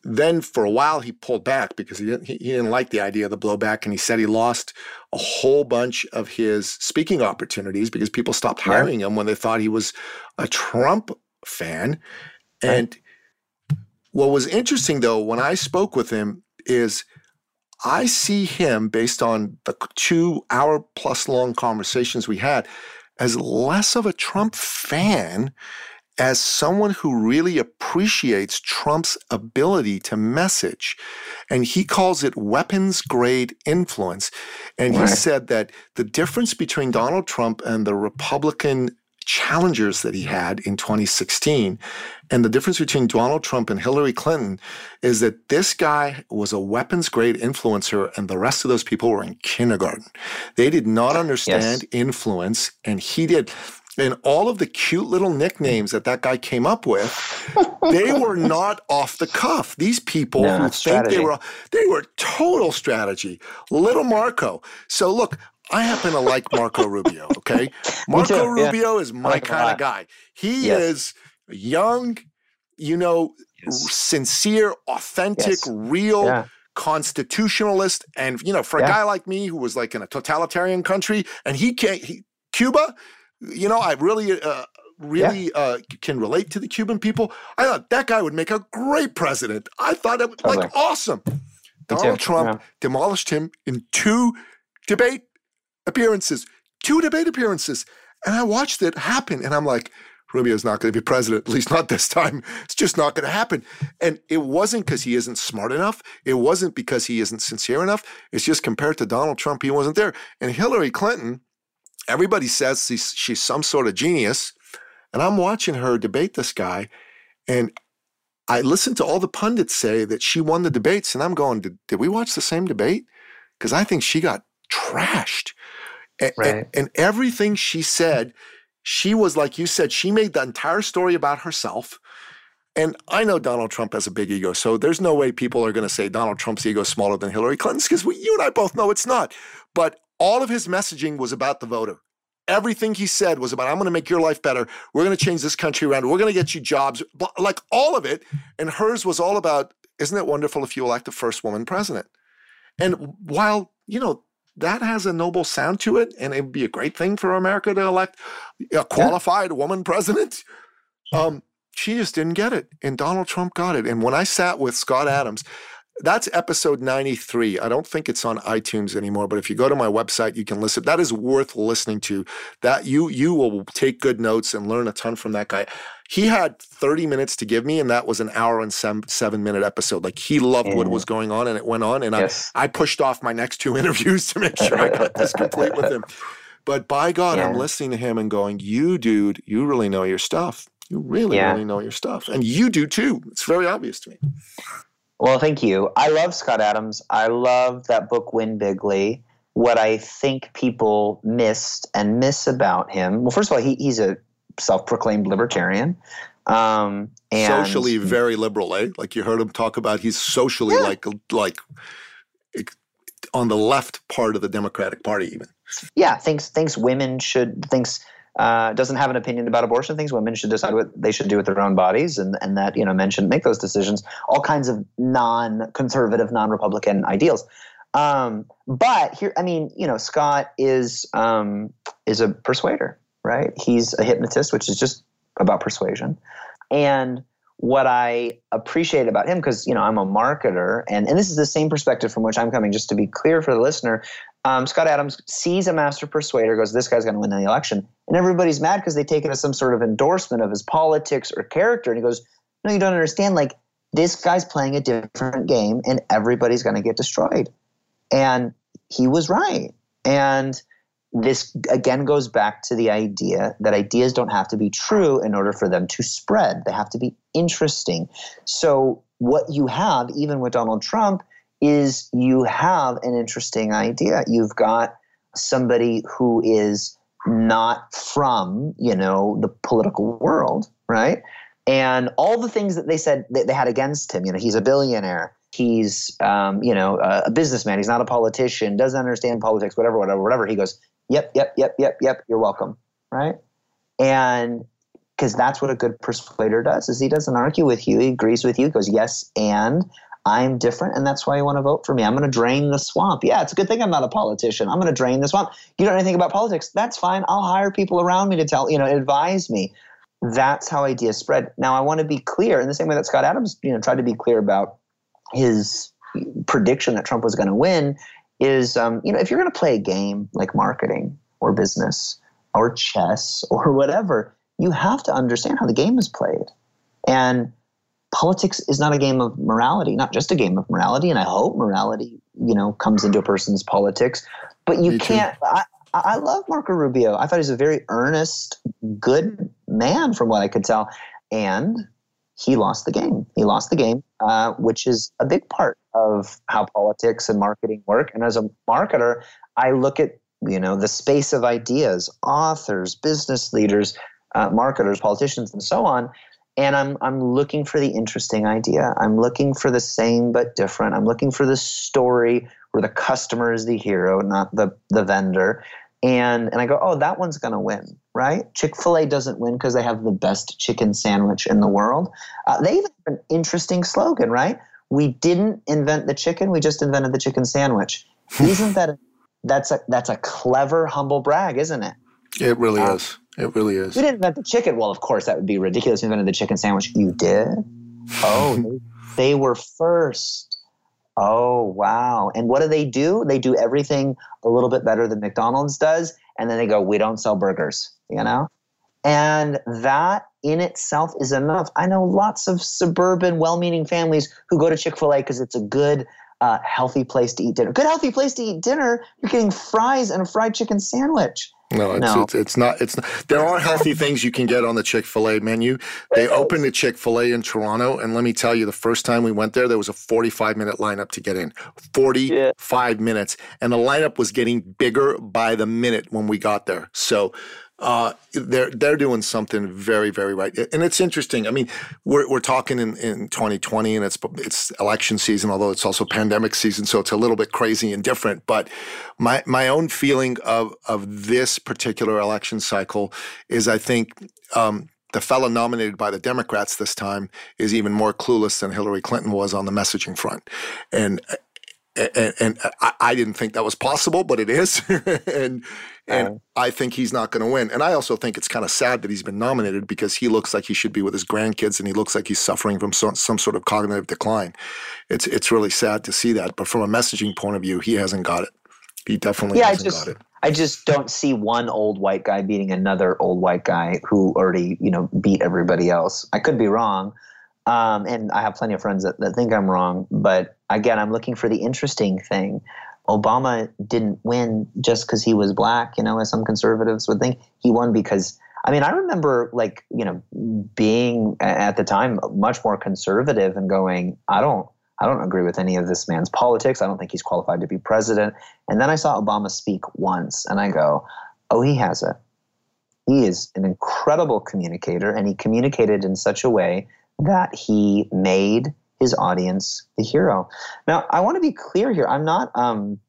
then for a while he pulled back because he didn't, he didn't like the idea of the blowback and he said he lost a whole bunch of his speaking opportunities because people stopped hiring him when they thought he was a Trump fan. And what was interesting though when I spoke with him is I see him based on the two hour plus long conversations we had as less of a Trump fan as someone who really appreciates Trump's ability to message. And he calls it weapons grade influence. And he said that the difference between Donald Trump and the Republican challengers that he had in 2016 and the difference between Donald Trump and Hillary Clinton is that this guy was a weapons grade influencer and the rest of those people were in kindergarten. They did not understand yes. influence and he did. And all of the cute little nicknames that that guy came up with, they were not off the cuff. These people no, who strategy. think they were, they were total strategy. Little Marco. So look, I happen to like Marco Rubio, okay? Marco too, yeah. Rubio is my like kind of guy. He yes. is young, you know, yes. sincere, authentic, yes. real. Yeah. Constitutionalist, and you know, for a yeah. guy like me who was like in a totalitarian country, and he can't, he, Cuba, you know, I really, uh, really yeah. uh, can relate to the Cuban people. I thought that guy would make a great president. I thought it was totally. like awesome. Donald Trump yeah. demolished him in two debate appearances, two debate appearances. And I watched it happen. And I'm like, Rubio's not going to be president, at least not this time. It's just not going to happen. And it wasn't because he isn't smart enough. It wasn't because he isn't sincere enough. It's just compared to Donald Trump, he wasn't there. And Hillary Clinton, everybody says she's, she's some sort of genius. And I'm watching her debate this guy. And I listened to all the pundits say that she won the debates. And I'm going, did, did we watch the same debate? Because I think she got trashed. And, right. and, and, everything she said, she was like you said, she made the entire story about herself. And I know Donald Trump has a big ego, so there's no way people are going to say Donald Trump's ego is smaller than Hillary Clinton's because you and I both know it's not. But all of his messaging was about the voter. Everything he said was about, I'm going to make your life better. We're going to change this country around. We're going to get you jobs, like all of it. And hers was all about, isn't it wonderful if you elect the first woman president? And while, you know, that has a noble sound to it, and it would be a great thing for America to elect a qualified yeah. woman president. Um, she just didn't get it, and Donald Trump got it. And when I sat with Scott Adams, that's episode 93. I don't think it's on iTunes anymore, but if you go to my website, you can listen. That is worth listening to. That you you will take good notes and learn a ton from that guy. He had 30 minutes to give me, and that was an hour and seven, seven minute episode. Like he loved mm. what was going on, and it went on. And yes. I, I pushed off my next two interviews to make sure I got this complete with him. But by God, yeah. I'm listening to him and going, You, dude, you really know your stuff. You really, yeah. really know your stuff. And you do too. It's very obvious to me. Well, thank you. I love Scott Adams. I love that book, Win Bigly. What I think people missed and miss about him. Well, first of all, he, he's a self-proclaimed libertarian. Um, and socially very liberal, eh? Like you heard him talk about, he's socially yeah. like like on the left part of the Democratic Party, even. Yeah, thinks thinks women should thinks uh, doesn't have an opinion about abortion. Thinks women should decide what they should do with their own bodies, and and that you know men shouldn't make those decisions. All kinds of non-conservative, non-Republican ideals. Um, but here, I mean, you know, Scott is um, is a persuader, right? He's a hypnotist, which is just about persuasion. And what I appreciate about him, because you know I'm a marketer, and and this is the same perspective from which I'm coming. Just to be clear for the listener, um, Scott Adams sees a master persuader, goes, "This guy's going to win the election," and everybody's mad because they take it as some sort of endorsement of his politics or character. And he goes, "No, you don't understand. Like this guy's playing a different game, and everybody's going to get destroyed." And he was right. And this again goes back to the idea that ideas don't have to be true in order for them to spread. They have to be interesting. So, what you have, even with Donald Trump, is you have an interesting idea. You've got somebody who is not from, you know, the political world, right? And all the things that they said that they had against him, you know, he's a billionaire, he's, um, you know, a businessman, he's not a politician, doesn't understand politics, whatever, whatever, whatever. He goes, yep, yep, yep, yep, yep, you're welcome, right? And because that's what a good persuader does is he doesn't argue with you he agrees with you he goes yes and I'm different, and that's why you want to vote for me. I'm going to drain the swamp. Yeah, it's a good thing I'm not a politician. I'm going to drain the swamp. You don't know anything about politics. That's fine. I'll hire people around me to tell, you know, advise me. That's how ideas spread. Now, I want to be clear in the same way that Scott Adams, you know, tried to be clear about his prediction that Trump was going to win. Is um, you know, if you're going to play a game like marketing or business or chess or whatever, you have to understand how the game is played. And politics is not a game of morality, not just a game of morality. And I hope morality, you know, comes into a person's politics. But you Me can't. I, I love Marco Rubio. I thought he's a very earnest, good man, from what I could tell. And he lost the game. He lost the game, uh, which is a big part of how politics and marketing work. And as a marketer, I look at you know the space of ideas, authors, business leaders, uh, marketers, politicians, and so on and I'm I'm looking for the interesting idea. I'm looking for the same but different. I'm looking for the story where the customer is the hero, not the the vendor. And and I go, oh, that one's going to win, right? Chick Fil A doesn't win because they have the best chicken sandwich in the world. Uh, they even have an interesting slogan, right? We didn't invent the chicken; we just invented the chicken sandwich. Isn't that a, that's a that's a clever humble brag, isn't it? It really uh, is. It really is. We didn't invent the chicken. Well, of course, that would be ridiculous. We invented the chicken sandwich. You did? Oh, they were first. Oh, wow. And what do they do? They do everything a little bit better than McDonald's does. And then they go, we don't sell burgers, you know? And that in itself is enough. I know lots of suburban, well meaning families who go to Chick fil A because it's a good, uh, healthy place to eat dinner. Good, healthy place to eat dinner. You're getting fries and a fried chicken sandwich. No, it's, no. It's, it's, not. It's not. There are healthy things you can get on the Chick Fil A menu. They opened the Chick Fil A in Toronto, and let me tell you, the first time we went there, there was a 45 minute lineup to get in. 45 yeah. minutes, and the lineup was getting bigger by the minute when we got there. So uh, they're they're doing something very very right, and it's interesting. I mean, we're we're talking in, in 2020, and it's it's election season, although it's also pandemic season, so it's a little bit crazy and different. But my my own feeling of of this particular election cycle is, I think. Um, the fellow nominated by the Democrats this time is even more clueless than Hillary Clinton was on the messaging front. And and, and I, I, didn't think that was possible, but it is, and and oh. I think he's not going to win. And I also think it's kind of sad that he's been nominated because he looks like he should be with his grandkids, and he looks like he's suffering from some, some sort of cognitive decline. It's it's really sad to see that, but from a messaging point of view, he hasn't got it. He definitely yeah, hasn't I just, got it. I just don't see one old white guy beating another old white guy who already you know beat everybody else. I could be wrong. Um, and I have plenty of friends that, that think I'm wrong, but again, I'm looking for the interesting thing. Obama didn't win just because he was black, you know, as some conservatives would think. He won because, I mean, I remember like, you know, being at the time much more conservative and going, I don't, I don't agree with any of this man's politics. I don't think he's qualified to be president. And then I saw Obama speak once and I go, oh, he has it. He is an incredible communicator and he communicated in such a way that he made his audience the hero. Now, I want to be clear here. I'm not, um,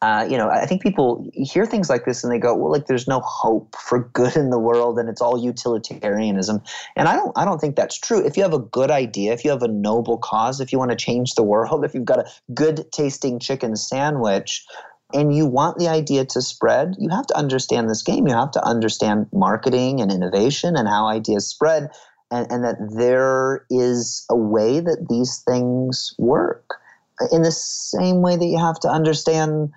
uh, you know, I think people hear things like this and they go, "Well, like there's no hope for good in the world, and it's all utilitarianism." And I don't, I don't think that's true. If you have a good idea, if you have a noble cause, if you want to change the world, if you've got a good tasting chicken sandwich, and you want the idea to spread, you have to understand this game. You have to understand marketing and innovation and how ideas spread and, and that there is a way that these things work in the same way that you have to understand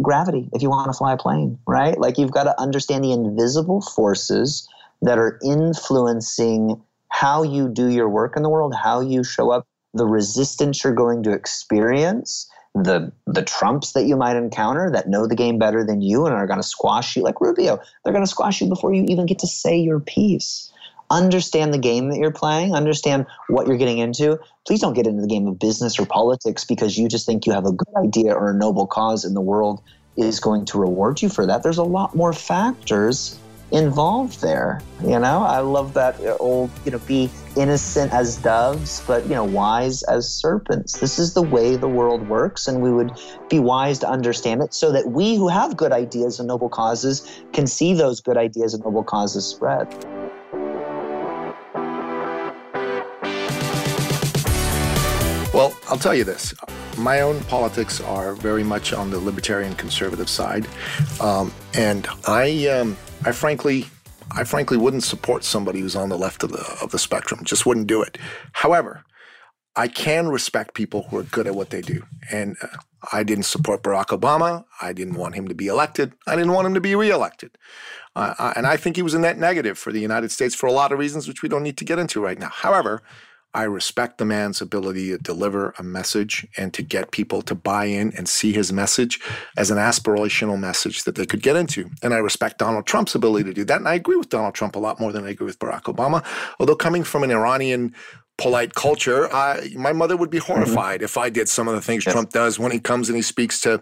gravity if you want to fly a plane, right? Like you've got to understand the invisible forces that are influencing how you do your work in the world, how you show up, the resistance you're going to experience, the the Trumps that you might encounter that know the game better than you and are going to squash you, like Rubio. They're going to squash you before you even get to say your piece. Understand the game that you're playing. Understand what you're getting into. Please don't get into the game of business or politics because you just think you have a good idea or a noble cause in the world is going to reward you for that. There's a lot more factors involved there. You know, I love that old, you know, be innocent as doves, but, you know, wise as serpents. This is the way the world works, and we would be wise to understand it so that we who have good ideas and noble causes can see those good ideas and noble causes spread. I'll tell you this. My own politics are very much on the libertarian conservative side. Um, and I, um, I frankly, I frankly wouldn't support somebody who's on the left of the of the spectrum. Just wouldn't do it. However, I can respect people who are good at what they do, and uh, I didn't support Barack Obama. I didn't want him to be elected. I didn't want him to be reelected, uh, and I think he was a net negative for the United States for a lot of reasons, which we don't need to get into right now. However, I respect the man's ability to deliver a message and to get people to buy in and see his message as an aspirational message that they could get into. And I respect Donald Trump's ability to do that. And I agree with Donald Trump a lot more than I agree with Barack Obama. Although coming from an Iranian polite culture, I, my mother would be mm-hmm. horrified mm-hmm. if I did some of the things yes. Trump does when he comes and he speaks to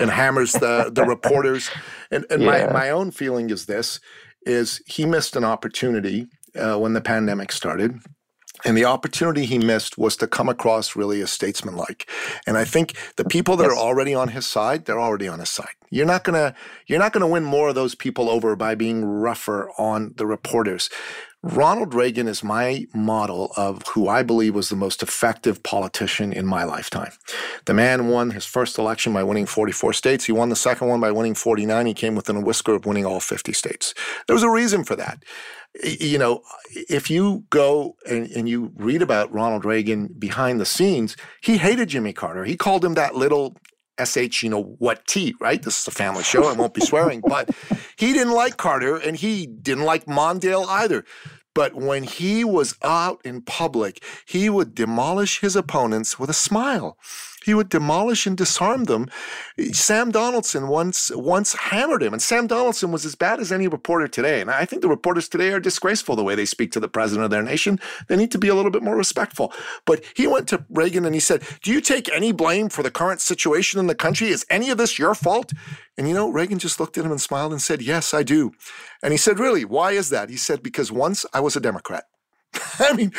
and hammers the, the reporters. And, and yeah. my, my own feeling is this, is he missed an opportunity uh, when the pandemic started and the opportunity he missed was to come across really as statesmanlike. And I think the people that yes. are already on his side, they're already on his side. You're not gonna you're not gonna win more of those people over by being rougher on the reporters. Ronald Reagan is my model of who I believe was the most effective politician in my lifetime. The man won his first election by winning 44 states. He won the second one by winning 49. He came within a whisker of winning all 50 states. There was a reason for that you know, if you go and, and, you read about Ronald Reagan behind the scenes, he hated Jimmy Carter. He called him that little sh, you know, what T, right? This is a family show. I won't be swearing, but he didn't like Carter and he didn't like Mondale either. But when he was out in public, he would demolish his opponents with a smile. He would demolish and disarm them. Sam Donaldson once once hammered him, and Sam Donaldson was as bad as any reporter today. And I think the reporters today are disgraceful the way they speak to the president of their nation. They need to be a little bit more respectful. But he went to Reagan and he said, "Do you take any blame for the current situation in the country? Is any of this your fault?" And you know, Reagan just looked at him and smiled and said, "Yes, I do." And he said, "Really? Why is that?" He said, "Because once I was a Democrat." I mean,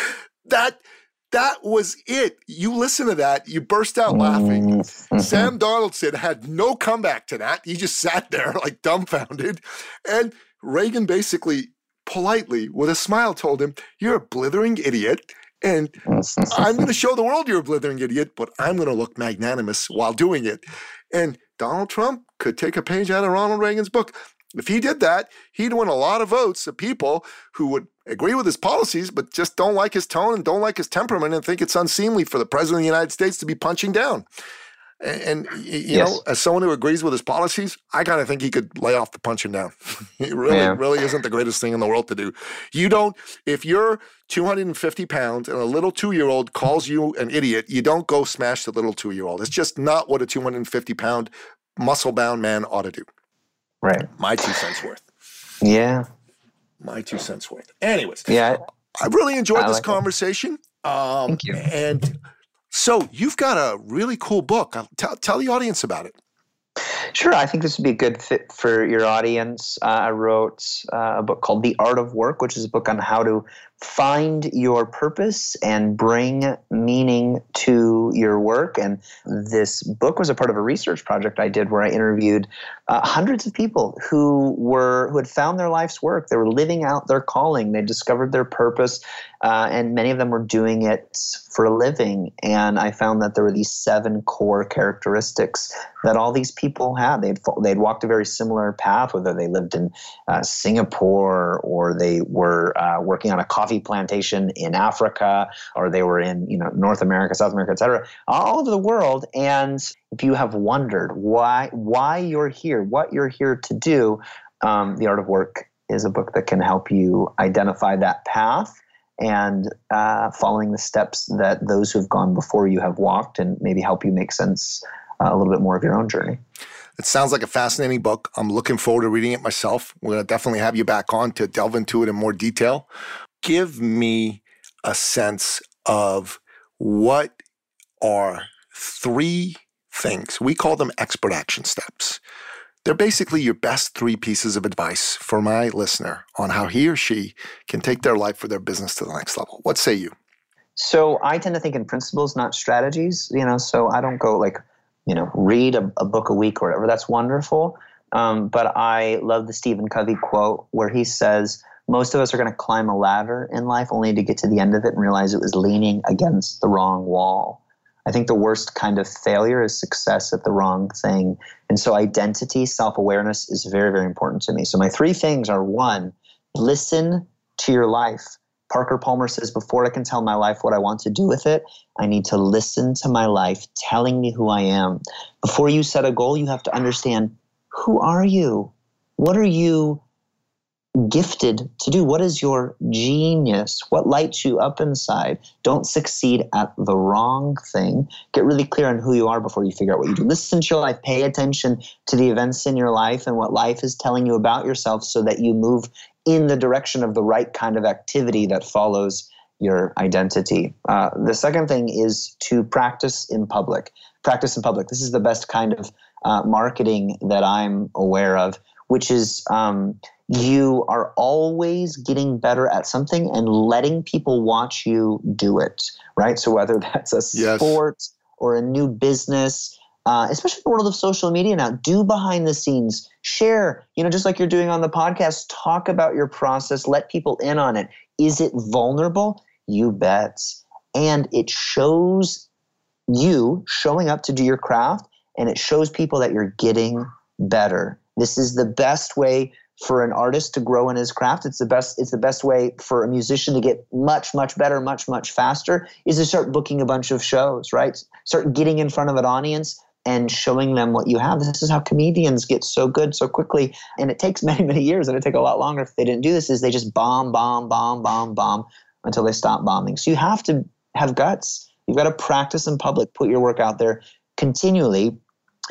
that that was it. You listen to that, you burst out laughing. Mm-hmm. Sam Donaldson had no comeback to that. He just sat there like dumbfounded. And Reagan basically politely, with a smile, told him, You're a blithering idiot. And I'm going to show the world you're a blithering idiot, but I'm going to look magnanimous while doing it. And Donald Trump could take a page out of Ronald Reagan's book. If he did that, he'd win a lot of votes of people who would agree with his policies, but just don't like his tone and don't like his temperament and think it's unseemly for the president of the United States to be punching down. And, and you yes. know, as someone who agrees with his policies, I kind of think he could lay off the punching down. it really, yeah. really isn't the greatest thing in the world to do. You don't, if you're 250 pounds and a little two year old calls you an idiot, you don't go smash the little two year old. It's just not what a 250 pound muscle bound man ought to do. Right. My two cents worth. Yeah my two cents worth. Anyways, yeah, I really enjoyed I this like conversation. Um, Thank you. And so you've got a really cool book. Tell, tell the audience about it. Sure, I think this would be a good fit for your audience. Uh, I wrote uh, a book called The Art of Work, which is a book on how to find your purpose and bring meaning to your work. And this book was a part of a research project I did where I interviewed uh, hundreds of people who were who had found their life's work. They were living out their calling. They discovered their purpose, uh, and many of them were doing it for a living. And I found that there were these seven core characteristics that all these people had. They'd they'd walked a very similar path, whether they lived in uh, Singapore or they were uh, working on a coffee coffee plantation in Africa, or they were in you know North America, South America, etc., all over the world. And if you have wondered why why you're here, what you're here to do, um, the Art of Work is a book that can help you identify that path and uh, following the steps that those who have gone before you have walked, and maybe help you make sense uh, a little bit more of your own journey. It sounds like a fascinating book. I'm looking forward to reading it myself. We're going to definitely have you back on to delve into it in more detail. Give me a sense of what are three things. We call them expert action steps. They're basically your best three pieces of advice for my listener on how he or she can take their life or their business to the next level. What say you? So I tend to think in principles, not strategies. You know, so I don't go like, you know, read a, a book a week or whatever. That's wonderful. Um, but I love the Stephen Covey quote where he says, most of us are going to climb a ladder in life only to get to the end of it and realize it was leaning against the wrong wall. I think the worst kind of failure is success at the wrong thing. And so, identity, self awareness is very, very important to me. So, my three things are one, listen to your life. Parker Palmer says, Before I can tell my life what I want to do with it, I need to listen to my life telling me who I am. Before you set a goal, you have to understand who are you? What are you gifted to do? What is your genius? What lights you up inside? Don't succeed at the wrong thing. Get really clear on who you are before you figure out what you do. Listen to your life. Pay attention to the events in your life and what life is telling you about yourself so that you move in the direction of the right kind of activity that follows your identity. Uh, the second thing is to practice in public. Practice in public. This is the best kind of uh, marketing that I'm aware of, which is um, you are always getting better at something and letting people watch you do it, right? So whether that's a yes. sport or a new business, uh, especially the world of social media now, do behind the scenes, share, you know, just like you're doing on the podcast, talk about your process, let people in on it. Is it vulnerable? You bet. And it shows you showing up to do your craft and it shows people that you're getting better. This is the best way for an artist to grow in his craft it's the best it's the best way for a musician to get much much better much much faster is to start booking a bunch of shows right? Start getting in front of an audience and showing them what you have. This is how comedians get so good so quickly and it takes many many years and it take a lot longer. If they didn't do this is they just bomb bomb bomb bomb bomb until they stop bombing. So you have to have guts. You've got to practice in public put your work out there continually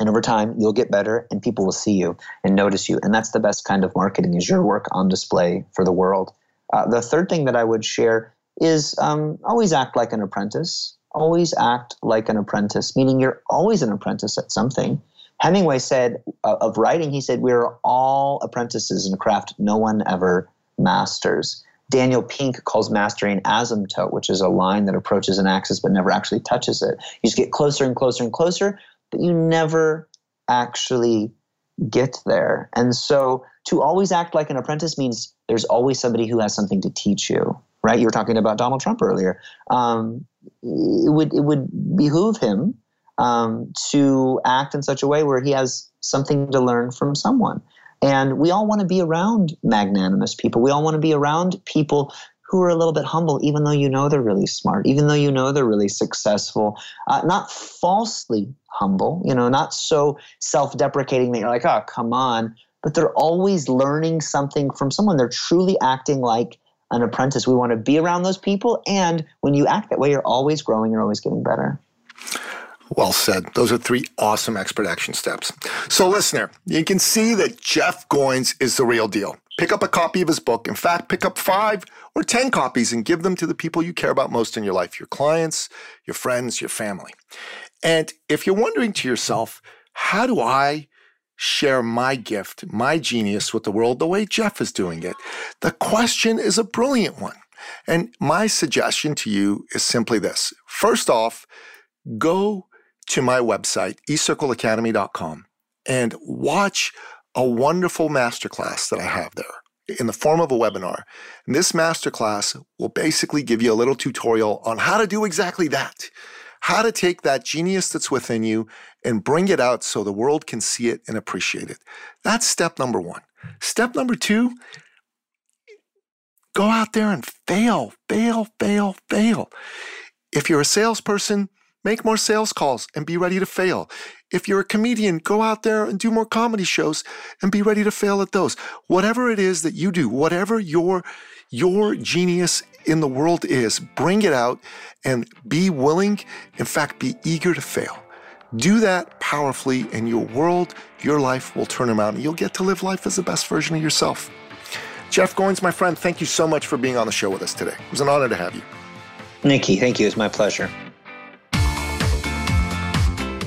and over time, you'll get better and people will see you and notice you. And that's the best kind of marketing is your work on display for the world. Uh, the third thing that I would share is um, always act like an apprentice. Always act like an apprentice, meaning you're always an apprentice at something. Hemingway said uh, of writing, he said, We're all apprentices in a craft no one ever masters. Daniel Pink calls mastering asymptote, which is a line that approaches an axis but never actually touches it. You just get closer and closer and closer but you never actually get there. And so to always act like an apprentice means there's always somebody who has something to teach you, right? You were talking about Donald Trump earlier. Um, it would it would behoove him um, to act in such a way where he has something to learn from someone. And we all want to be around magnanimous people. We all want to be around people who are a little bit humble, even though you know they're really smart, even though you know they're really successful, uh, not falsely humble, you know, not so self deprecating that you're like, oh, come on, but they're always learning something from someone. They're truly acting like an apprentice. We want to be around those people. And when you act that way, you're always growing, you're always getting better. Well said. Those are three awesome expert action steps. So, listener, you can see that Jeff Goins is the real deal. Pick up a copy of his book. In fact, pick up five or 10 copies and give them to the people you care about most in your life your clients, your friends, your family. And if you're wondering to yourself, how do I share my gift, my genius with the world the way Jeff is doing it? The question is a brilliant one. And my suggestion to you is simply this. First off, go to my website, ecircleacademy.com, and watch a wonderful masterclass that I have there in the form of a webinar. And this masterclass will basically give you a little tutorial on how to do exactly that. How to take that genius that's within you and bring it out so the world can see it and appreciate it. That's step number one. Step number two, go out there and fail, fail, fail, fail. If you're a salesperson, Make more sales calls and be ready to fail. If you're a comedian, go out there and do more comedy shows and be ready to fail at those. Whatever it is that you do, whatever your your genius in the world is, bring it out and be willing, in fact, be eager to fail. Do that powerfully, and your world, your life will turn around, and you'll get to live life as the best version of yourself. Jeff Goins, my friend, thank you so much for being on the show with us today. It was an honor to have you. Nikki, thank you. It's my pleasure.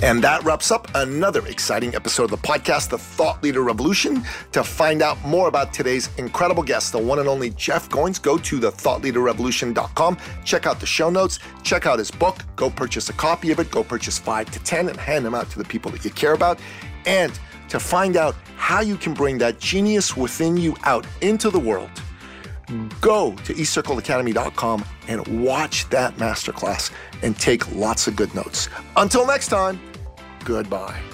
And that wraps up another exciting episode of the podcast, The Thought Leader Revolution. To find out more about today's incredible guest, the one and only Jeff Goins, go to thethoughtleaderrevolution.com. Check out the show notes, check out his book, go purchase a copy of it, go purchase five to 10 and hand them out to the people that you care about. And to find out how you can bring that genius within you out into the world, go to eCircleacademy.com and watch that masterclass and take lots of good notes. Until next time, goodbye.